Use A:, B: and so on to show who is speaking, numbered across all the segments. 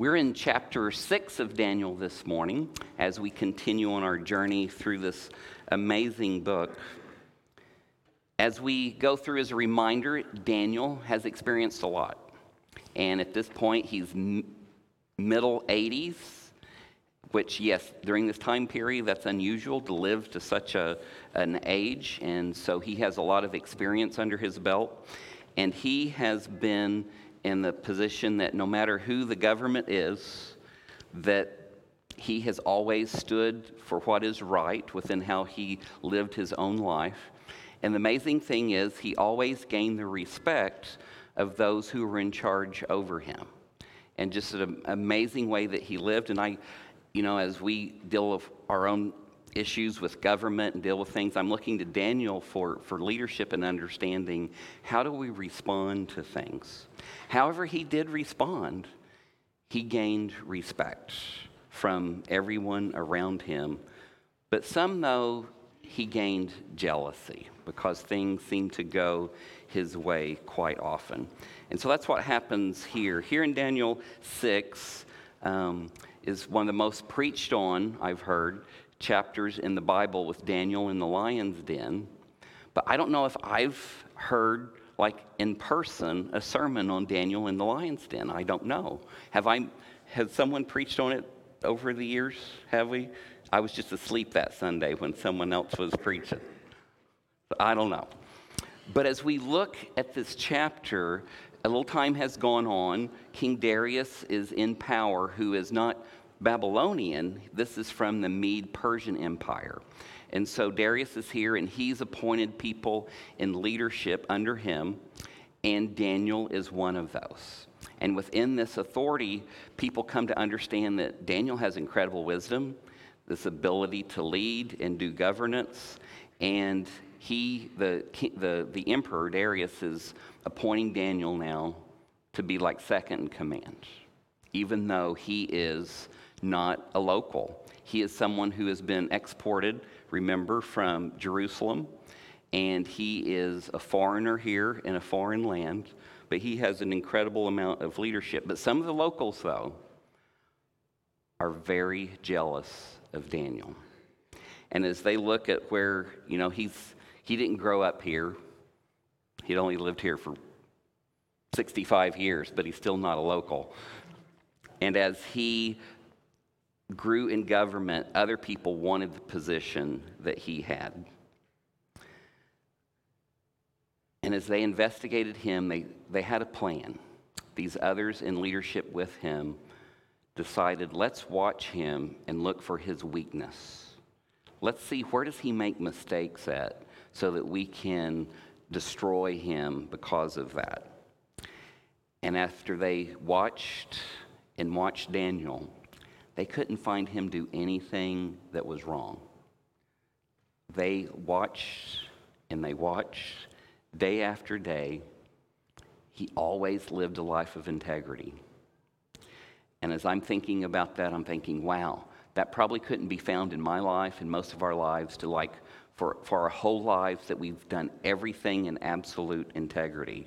A: We're in chapter six of Daniel this morning as we continue on our journey through this amazing book. As we go through as a reminder, Daniel has experienced a lot. And at this point, he's middle 80s, which, yes, during this time period, that's unusual to live to such a, an age. And so he has a lot of experience under his belt. And he has been in the position that no matter who the government is, that he has always stood for what is right within how he lived his own life. And the amazing thing is, he always gained the respect of those who were in charge over him. And just an amazing way that he lived. And I, you know, as we deal with our own issues with government and deal with things, I'm looking to Daniel for, for leadership and understanding how do we respond to things. However, he did respond, he gained respect from everyone around him. But some, though, he gained jealousy because things seemed to go his way quite often. And so that's what happens here. Here in Daniel 6 um, is one of the most preached on, I've heard, chapters in the Bible with Daniel in the lion's den. But I don't know if I've heard, like in person, a sermon on Daniel in the lion's den. I don't know. Have I? Has someone preached on it over the years? Have we? I was just asleep that Sunday when someone else was preaching. I don't know. But as we look at this chapter, a little time has gone on. King Darius is in power, who is not Babylonian. This is from the Mede Persian Empire. And so Darius is here, and he's appointed people in leadership under him, and Daniel is one of those. And within this authority, people come to understand that Daniel has incredible wisdom, this ability to lead and do governance, and he, the, the, the emperor Darius, is appointing Daniel now to be like second in command, even though he is not a local. He is someone who has been exported, remember, from Jerusalem, and he is a foreigner here in a foreign land, but he has an incredible amount of leadership. But some of the locals, though, are very jealous of Daniel. And as they look at where, you know, he's, he didn't grow up here, he'd only lived here for 65 years, but he's still not a local. And as he grew in government, other people wanted the position that he had. And as they investigated him, they, they had a plan. These others in leadership with him decided, let's watch him and look for his weakness. Let's see where does he make mistakes at so that we can destroy him because of that. And after they watched and watched Daniel, they couldn't find him do anything that was wrong. They watched and they watched day after day. He always lived a life of integrity. And as I'm thinking about that, I'm thinking, wow, that probably couldn't be found in my life and most of our lives to like for, for our whole lives that we've done everything in absolute integrity.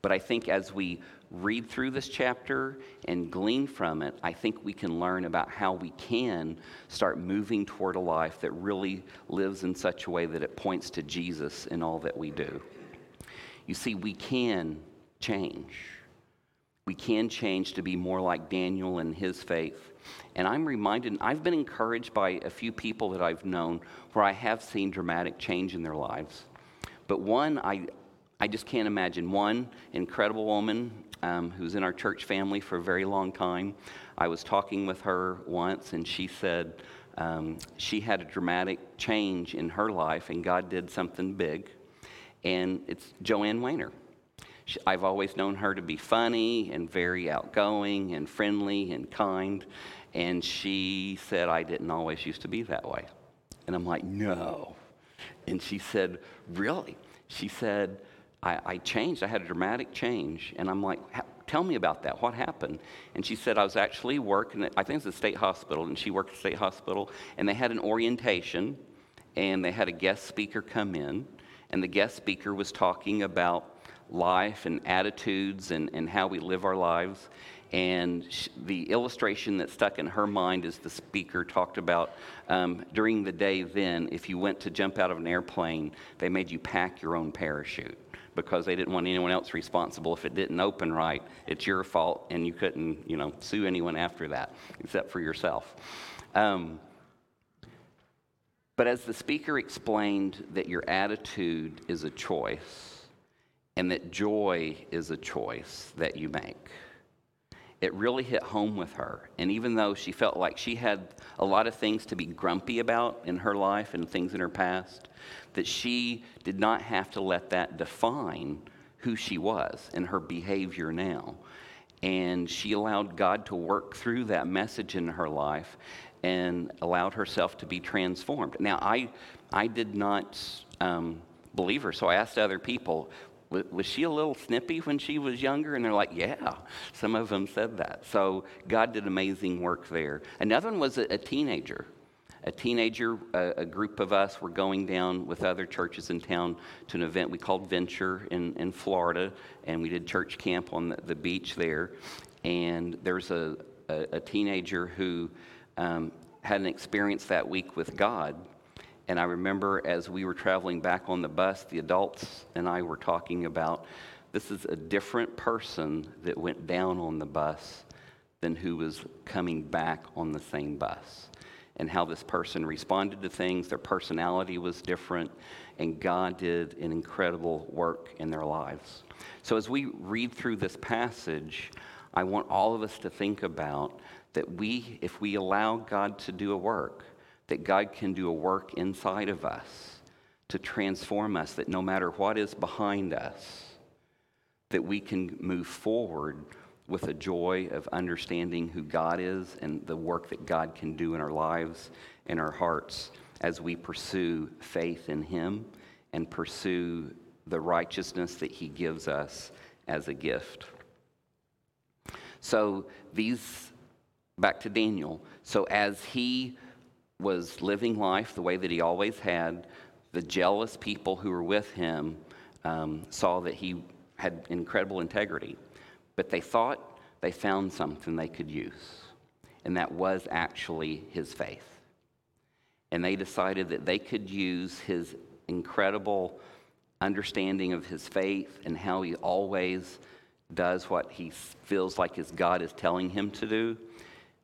A: But I think as we read through this chapter and glean from it, I think we can learn about how we can start moving toward a life that really lives in such a way that it points to Jesus in all that we do. You see, we can change. We can change to be more like Daniel and his faith. And I'm reminded, I've been encouraged by a few people that I've known where I have seen dramatic change in their lives. But one, I, I just can't imagine. One incredible woman um, who's in our church family for a very long time. I was talking with her once, and she said um, she had a dramatic change in her life, and God did something big. And it's Joanne Weiner. I've always known her to be funny and very outgoing and friendly and kind. And she said, I didn't always used to be that way. And I'm like, no. And she said, really? She said, I, I changed. I had a dramatic change. And I'm like, tell me about that. What happened? And she said, I was actually working at, I think it's a state hospital, and she worked at the state hospital, and they had an orientation, and they had a guest speaker come in, and the guest speaker was talking about life and attitudes and, and how we live our lives. And the illustration that stuck in her mind is the speaker talked about um, during the day then, if you went to jump out of an airplane, they made you pack your own parachute because they didn't want anyone else responsible if it didn't open right. It's your fault, and you couldn't, you know, sue anyone after that except for yourself. Um, but as the speaker explained, that your attitude is a choice, and that joy is a choice that you make it really hit home with her. And even though she felt like she had a lot of things to be grumpy about in her life and things in her past, that she did not have to let that define who she was and her behavior now. And she allowed God to work through that message in her life and allowed herself to be transformed. Now, I, I did not um, believe her, so I asked other people, was she a little snippy when she was younger? And they're like, yeah. Some of them said that. So God did amazing work there. Another one was a, a teenager. A teenager, a, a, group of us were going down with other churches in town to an event we called Venture in, in Florida, and we did church camp on the, the beach there. And there's a, a, a teenager who um, had an experience that week with God and I remember as we were traveling back on the bus, the adults and I were talking about this is a different person that went down on the bus than who was coming back on the same bus. And how this person responded to things, their personality was different, and God did an incredible work in their lives. So, as we read through this passage, I want all of us to think about that we, if we allow God to do a work, that God can do a work inside of us to transform us, that no matter what is behind us, that we can move forward with a joy of understanding who God is and the work that God can do in our lives and our hearts as we pursue faith in Him and pursue the righteousness that He gives us as a gift. So, these, back to Daniel. So, as he was living life the way that he always had. The jealous people who were with him um, saw that he had incredible integrity, but they thought they found something they could use, and that was actually his faith. And they decided that they could use his incredible understanding of his faith and how he always does what he feels like his God is telling him to do,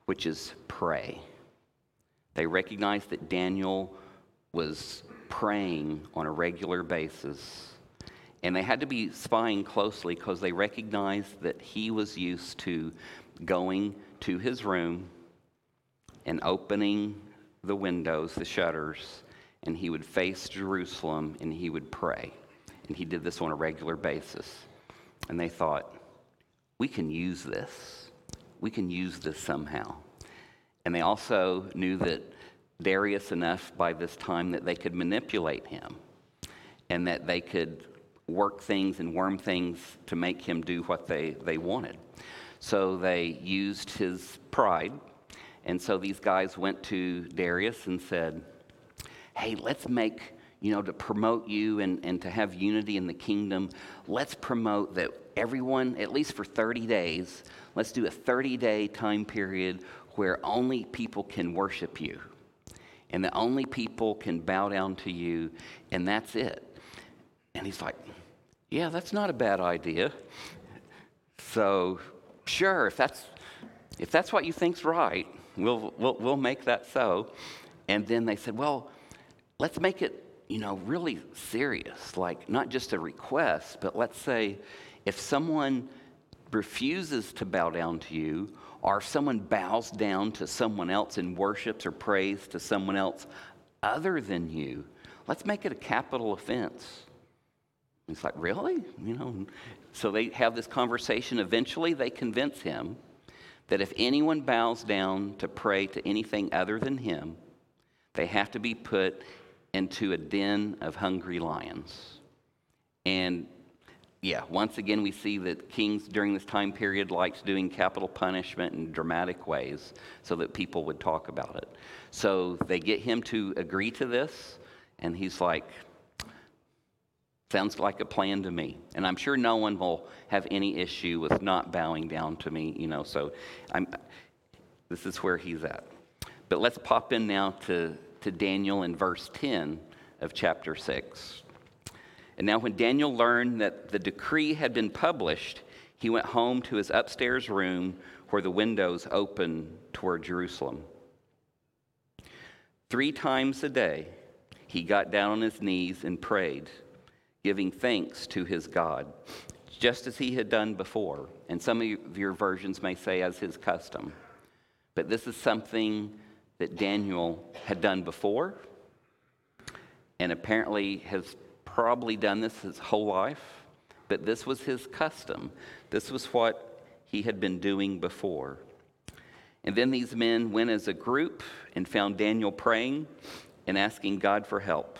A: which is pray. They recognized that Daniel was praying on a regular basis. And they had to be spying closely because they recognized that he was used to going to his room and opening the windows, the shutters, and he would face Jerusalem and he would pray. And he did this on a regular basis. And they thought, we can use this. We can use this somehow. And they also knew that Darius enough by this time that they could manipulate him and that they could work things and worm things to make him do what they, they wanted. So they used his pride. And so these guys went to Darius and said, Hey, let's make, you know, to promote you and, and to have unity in the kingdom, let's promote that everyone, at least for 30 days, let's do a 30 day time period where only people can worship you. And the only people can bow down to you, and that's it. And he's like, Yeah, that's not a bad idea. So, sure, if that's, if that's what you think's right, we'll, we'll, we'll make that so. And then they said, Well, let's make it, you know, really serious, like not just a request, but let's say if someone refuses to bow down to you, or if someone bows down to someone else and worships or prays to someone else other than you, let's make it a capital offense. It's like, really? You know, so they have this conversation. Eventually, they convince him that if anyone bows down to pray to anything other than him, they have to be put into a den of hungry lions. And yeah, once again, we see that kings during this time period liked doing capital punishment in dramatic ways so that people would talk about it. So they get him to agree to this, and he's like, Sounds like a plan to me. And I'm sure no one will have any issue with not bowing down to me, you know, so I'm, this is where he's at. But let's pop in now to, to Daniel in verse 10 of chapter 6. And now, when Daniel learned that the decree had been published, he went home to his upstairs room where the windows open toward Jerusalem. Three times a day, he got down on his knees and prayed, giving thanks to his God, just as he had done before. And some of your versions may say, as his custom. But this is something that Daniel had done before and apparently has probably done this his whole life. But this was his custom. This was what he had been doing before. And then these men went as a group and found Daniel praying and asking God for help.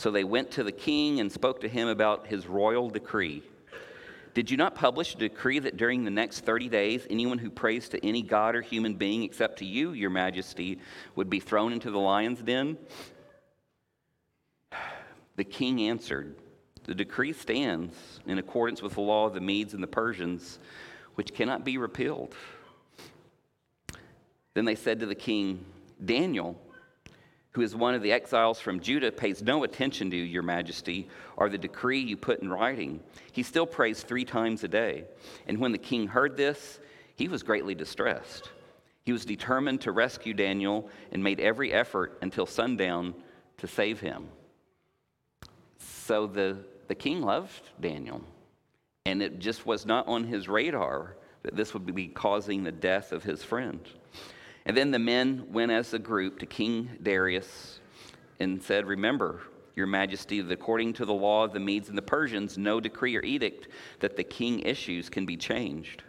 A: So they went to the king and spoke to him about his royal decree. Did you not publish a decree that during the next 30 days, anyone who prays to any god or human being except to you, your majesty, would be thrown into the lion's den? The king answered, The decree stands in accordance with the law of the Medes and the Persians, which cannot be repealed. Then they said to the king, Daniel, who is one of the exiles from Judah, pays no attention to your majesty or the decree you put in writing. He still prays three times a day. And when the king heard this, he was greatly distressed. He was determined to rescue Daniel and made every effort until sundown to save him. So the, the king loved Daniel, and it just was not on his radar that this would be causing the death of his friend. And then the men went as a group to King Darius and said, Remember, your majesty, that according to the law of the Medes and the Persians, no decree or edict that the king issues can be changed.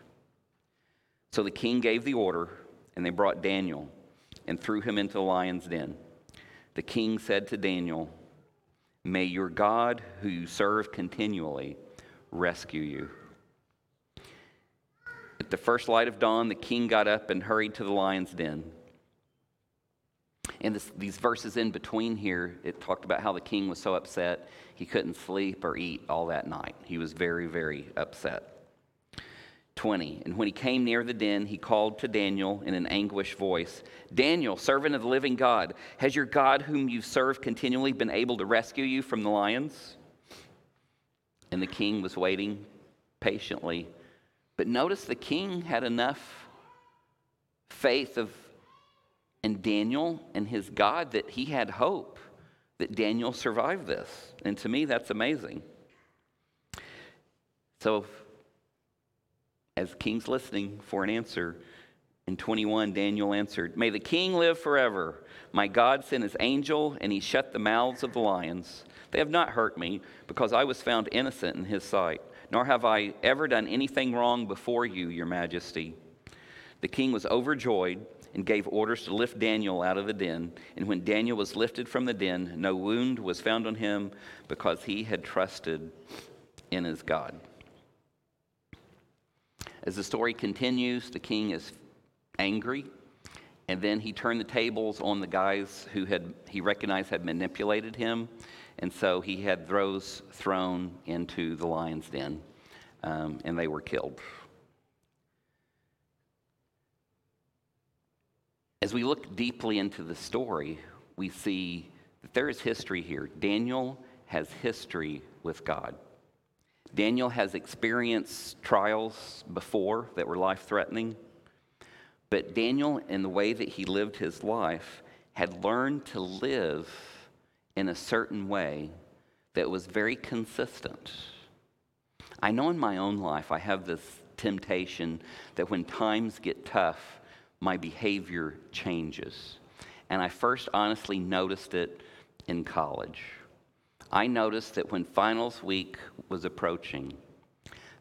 A: So the king gave the order, and they brought Daniel and threw him into the lion's den. The king said to Daniel, May your God, who you serve continually, rescue you. The first light of dawn, the king got up and hurried to the lion's den. And this, these verses in between here, it talked about how the king was so upset he couldn't sleep or eat all that night. He was very, very upset. 20. And when he came near the den, he called to Daniel in an anguished voice Daniel, servant of the living God, has your God, whom you serve continually, been able to rescue you from the lions? And the king was waiting patiently but notice the king had enough faith of in Daniel and his God that he had hope that Daniel survived this. And to me, that's amazing. So, as king's listening for an answer, in 21, Daniel answered, May the king live forever. My God sent his angel, and he shut the mouths of the lions. They have not hurt me, because I was found innocent in his sight nor have I ever done anything wrong before you, your majesty. The king was overjoyed and gave orders to lift Daniel out of the den. And when Daniel was lifted from the den, no wound was found on him because he had trusted in his God. As the story continues, the king is angry, and then he turned the tables on the guys who had he recognized had manipulated him and so he had those thrown into the lion's den, um, and they were killed. As we look deeply into the story, we see that there is history here. Daniel has history with God. Daniel has experienced trials before that were life threatening. But Daniel, in the way that he lived his life, had learned to live in a certain way that was very consistent. I know in my own life I have this temptation that when times get tough, my behavior changes. And I first honestly noticed it in college. I noticed that when finals week was approaching,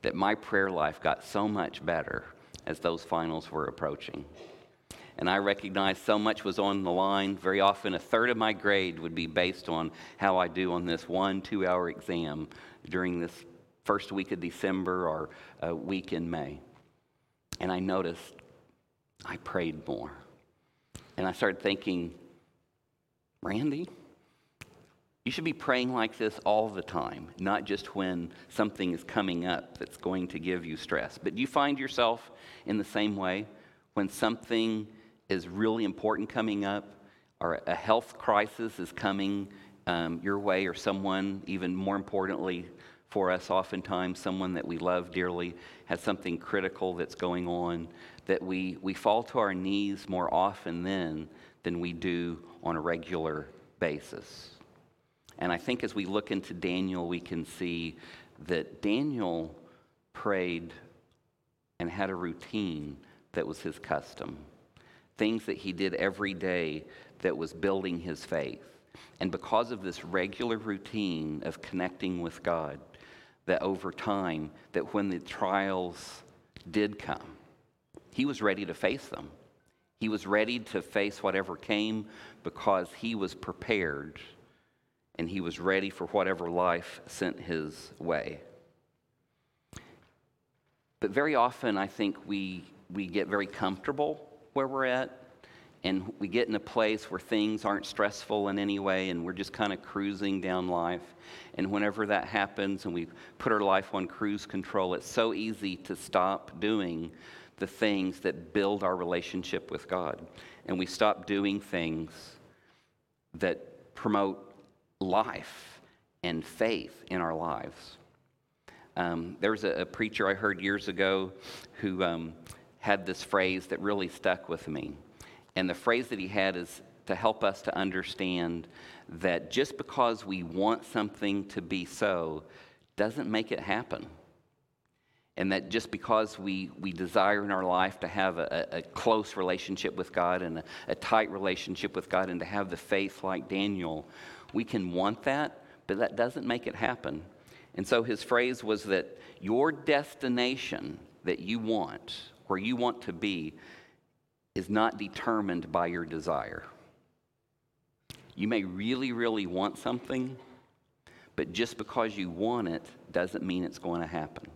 A: that my prayer life got so much better as those finals were approaching and I recognized so much was on the line. Very often, a third of my grade would be based on how I do on this one two hour exam during this first week of December or a week in May. And I noticed I prayed more. And I started thinking, Randy, You should be praying like this all the time, not just when something is coming up that's going to give you stress. But do you find yourself in the same way when something is really important coming up, or a health crisis is coming um, your way, or someone, even more importantly for us, oftentimes someone that we love dearly has something critical that's going on, that we, we fall to our knees more often then than we do on a regular basis. And I think as we look into Daniel, we can see that Daniel prayed and had a routine that was his custom, things that he did every day that was building his faith. And because of this regular routine of connecting with God, that over time, that when the trials did come, he was ready to face them. He was ready to face whatever came because he was prepared and he was ready for whatever life sent his way. But very often, I think we, we get very comfortable where we're at, and we get in a place where things aren't stressful in any way, and we're just kind of cruising down life. And whenever that happens and we put our life on cruise control, it's so easy to stop doing the things that build our relationship with God. And we stop doing things that promote life and faith in our lives. Um, there was a, a, preacher I heard years ago who um, had this phrase that really stuck with me. And the phrase that he had is to help us to understand that just because we want something to be so doesn't make it happen. And that just because we, we desire in our life to have a, a close relationship with God and a, a tight relationship with God and to have the faith like Daniel, we can want that, but that doesn't make it happen. And so his phrase was that your destination that you want, where you want to be, is not determined by your desire. You may really, really want something, but just because you want it doesn't mean it's going to happen.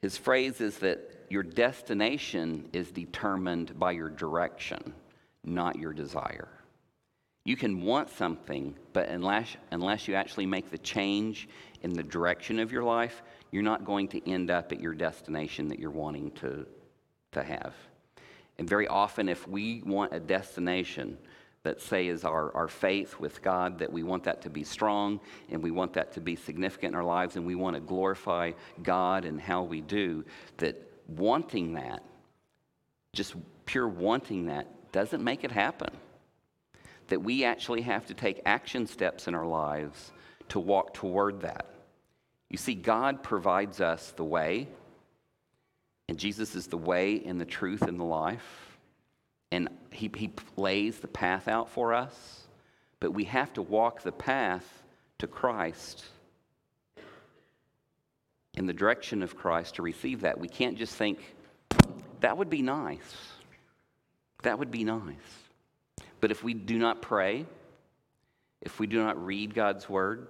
A: His phrase is that your destination is determined by your direction, not your desire. You can want something, but unless, unless you actually make the change in the direction of your life, you're not going to end up at your destination that you're wanting to, to have. And very often, if we want a destination that, say, is our, our faith with God, that we want that to be strong and we want that to be significant in our lives and we want to glorify God and how we do, that wanting that, just pure wanting that, doesn't make it happen that we actually have to take action steps in our lives to walk toward that. You see, God provides us the way, and Jesus is the way and the truth and the life. And he, he lays the path out for us, but we have to walk the path to Christ in the direction of Christ to receive that. We can't just think, that would be nice. That would be nice. But if we do not pray, if we do not read God's word,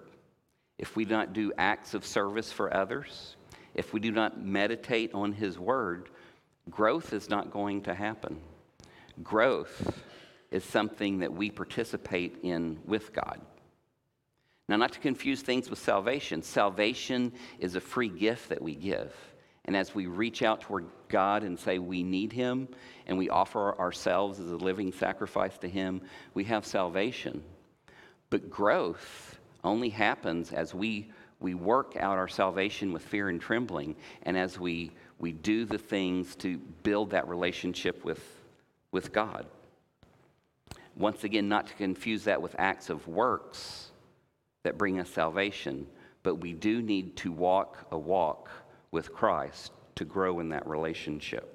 A: if we do not do acts of service for others, if we do not meditate on His word, growth is not going to happen. Growth is something that we participate in with God. Now, not to confuse things with salvation, salvation is a free gift that we give. And as we reach out toward God and say we need Him and we offer ourselves as a living sacrifice to Him, we have salvation. But growth only happens as we, we work out our salvation with fear and trembling and as we, we do the things to build that relationship with, with God. Once again, not to confuse that with acts of works that bring us salvation, but we do need to walk a walk with Christ to grow in that relationship.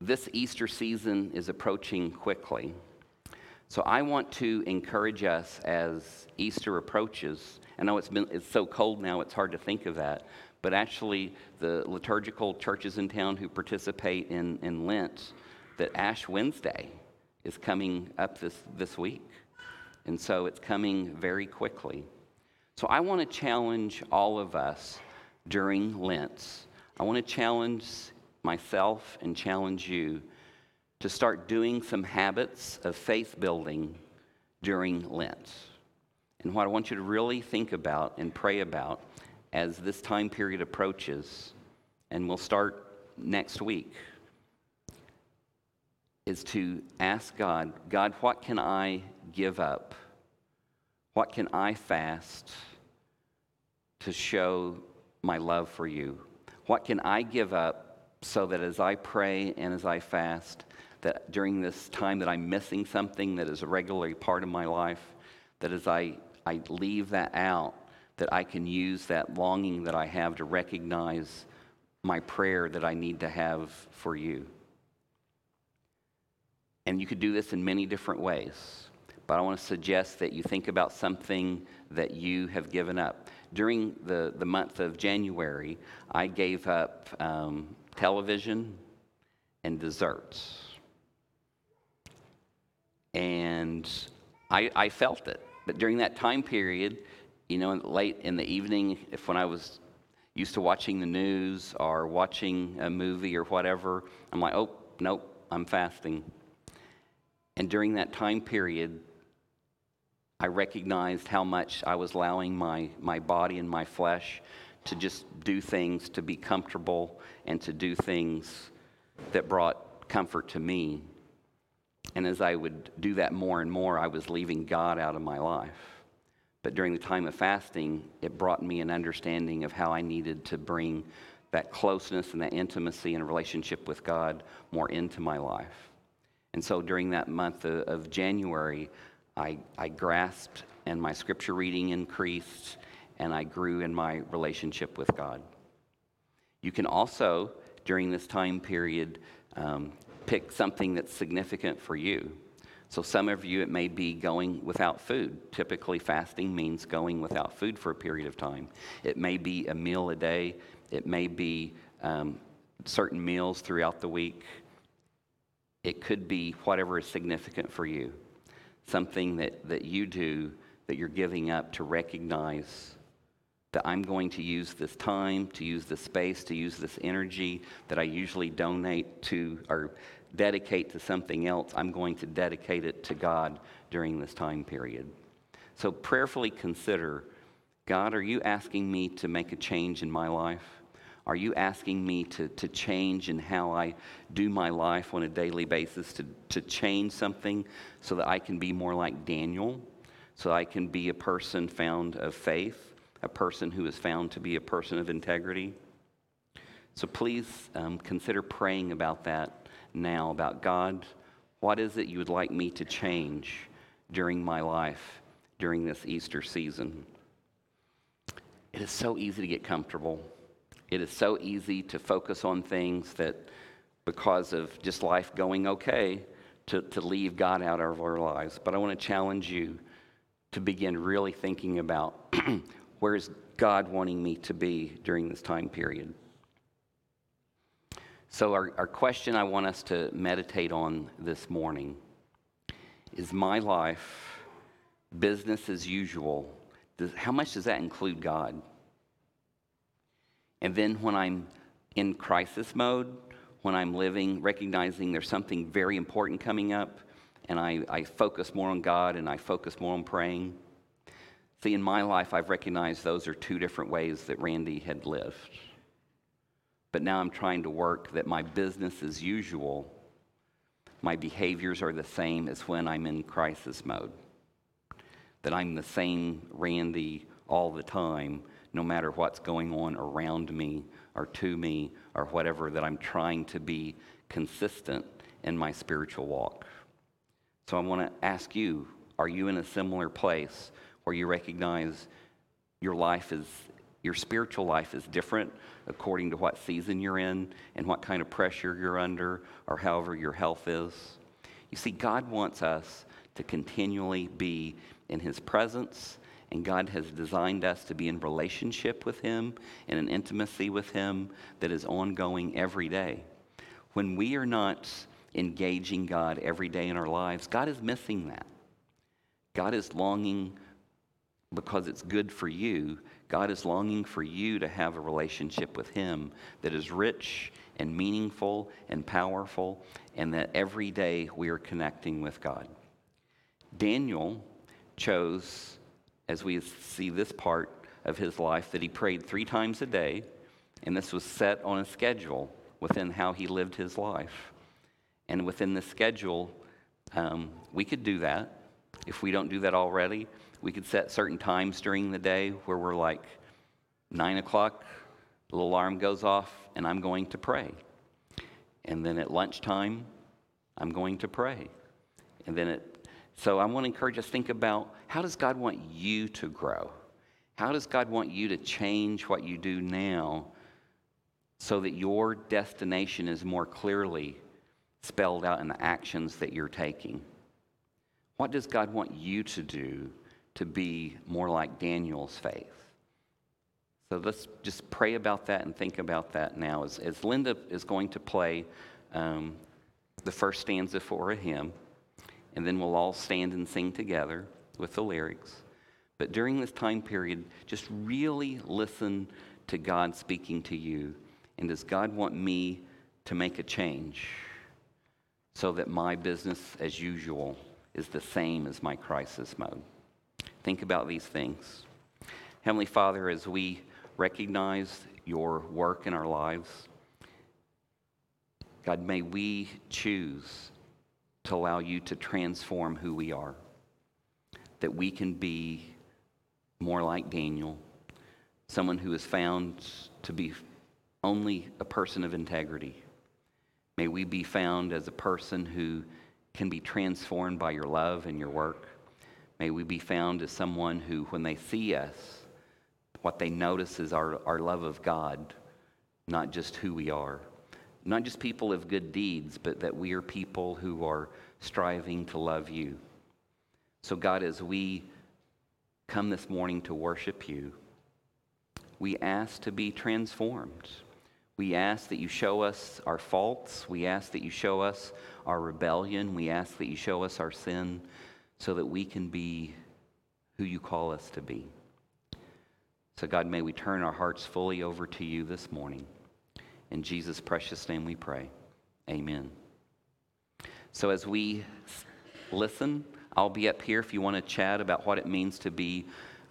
A: This Easter season is approaching quickly. So I want to encourage us as Easter approaches. I know it's been it's so cold now it's hard to think of that, but actually the liturgical churches in town who participate in, in Lent, that Ash Wednesday is coming up this, this week. And so it's coming very quickly. So I want to challenge all of us during Lent. I want to challenge myself and challenge you to start doing some habits of faith building during Lent. And what I want you to really think about and pray about as this time period approaches, and we'll start next week, is to ask God, God, what can I give up? What can I fast to show my love for you? What can I give up so that as I pray and as I fast, that during this time that I'm missing something that is a regular part of my life, that as I, I leave that out, that I can use that longing that I have to recognize my prayer that I need to have for you. And you could do this in many different ways, but I want to suggest that you think about something that you have given up. During the, the month of January, I gave up um, television and desserts. And I, I felt it. But during that time period, you know, late in the evening, if when I was used to watching the news or watching a movie or whatever, I'm like, oh, nope, I'm fasting. And during that time period, I recognized how much I was allowing my, my body and my flesh to just do things, to be comfortable, and to do things that brought comfort to me. And as I would do that more and more, I was leaving God out of my life. But during the time of fasting, it brought me an understanding of how I needed to bring that closeness and that intimacy and relationship with God more into my life. And so during that month of, January, I, I grasped and my scripture reading increased and I grew in my relationship with God. You can also, during this time period, um, pick something that's significant for you. So, some of you, it may be going without food. Typically, fasting means going without food for a period of time. It may be a meal a day, it may be um, certain meals throughout the week. It could be whatever is significant for you, something that, that you do that you're giving up to recognize that I'm going to use this time, to use this space, to use this energy that I usually donate to or dedicate to something else, I'm going to dedicate it to God during this time period. So prayerfully consider God, are you asking me to make a change in my life? Are you asking me to, to change in how I do my life on a daily basis, to, to change something so that I can be more like Daniel, so I can be a person found of faith, a person who is found to be a person of integrity? So please um, consider praying about that now about God, what is it you would like me to change during my life during this Easter season? It is so easy to get comfortable. It is so easy to focus on things that, because of just life going okay, to, to leave God out of our lives. But I want to challenge you to begin really thinking about where is God wanting me to be during this time period. So, our, our question I want us to meditate on this morning is my life business as usual? Does, how much does that include God? And then when I'm in crisis mode, when I'm living, recognizing there's something very important coming up, and I, I focus more on God and I focus more on praying. See, in my life, I've recognized those are two different ways that Randy had lived but now I'm trying to work that my business as usual, my behaviors are the same as when I'm in crisis mode. That I'm the same Randy all the time, no matter what's going on around me or to me or whatever, that I'm trying to be consistent in my spiritual walk. So I want to ask you are you in a similar place where you recognize your life is, your spiritual life is different according to what season you're in and what kind of pressure you're under or however your health is. You see, God wants us to continually be in His presence, and God has designed us to be in relationship with Him and an intimacy with Him that is ongoing every day. When we are not engaging God every day in our lives, God is missing that. God is longing because it's good for you God is longing for you to have a relationship with Him that is rich and meaningful and powerful, and that every day we are connecting with God. Daniel chose, as we see this part of his life, that he prayed three times a day, and this was set on a schedule within how he lived his life. And within the schedule, um, we could do that. If we don't do that already, we could set certain times during the day where we're like, nine o'clock, the alarm goes off, and I'm going to pray. And then at lunchtime, I'm going to pray. And then it, so I want to encourage us to think about how does God want you to grow? How does God want you to change what you do now so that your destination is more clearly spelled out in the actions that you're taking? What does God want you to do to be more like Daniel's faith? So let's just pray about that and think about that now. As, as Linda is going to play um, the first stanza for a hymn, and then we'll all stand and sing together with the lyrics. But during this time period, just really listen to God speaking to you. And does God want me to make a change so that my business as usual is the same as my crisis mode? Think about these things. Heavenly Father, as we recognize your work in our lives. God, may we choose to allow you to transform who we are, that we can be more like Daniel, someone who is found to be only a person of integrity. May we be found as a person who can be transformed by your love and your work. May we be found as someone who, when they see us, what they notice is our, our love of God, not just who we are. Not just people of good deeds, but that we are people who are striving to love you. So, God, as we come this morning to worship you, we ask to be transformed. We ask that you show us our faults. We ask that you show us our rebellion. We ask that you show us our sin so that we can be who you call us to be. So, God, may we turn our hearts fully over to you this morning. In Jesus' precious name we pray. Amen. So, as we listen, I'll be up here if you want to chat about what it means to be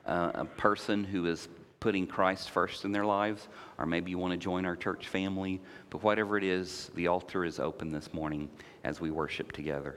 A: uh, a person who is putting Christ first in their lives, or maybe you want to join our church family. But whatever it is, the altar is open this morning as we worship together.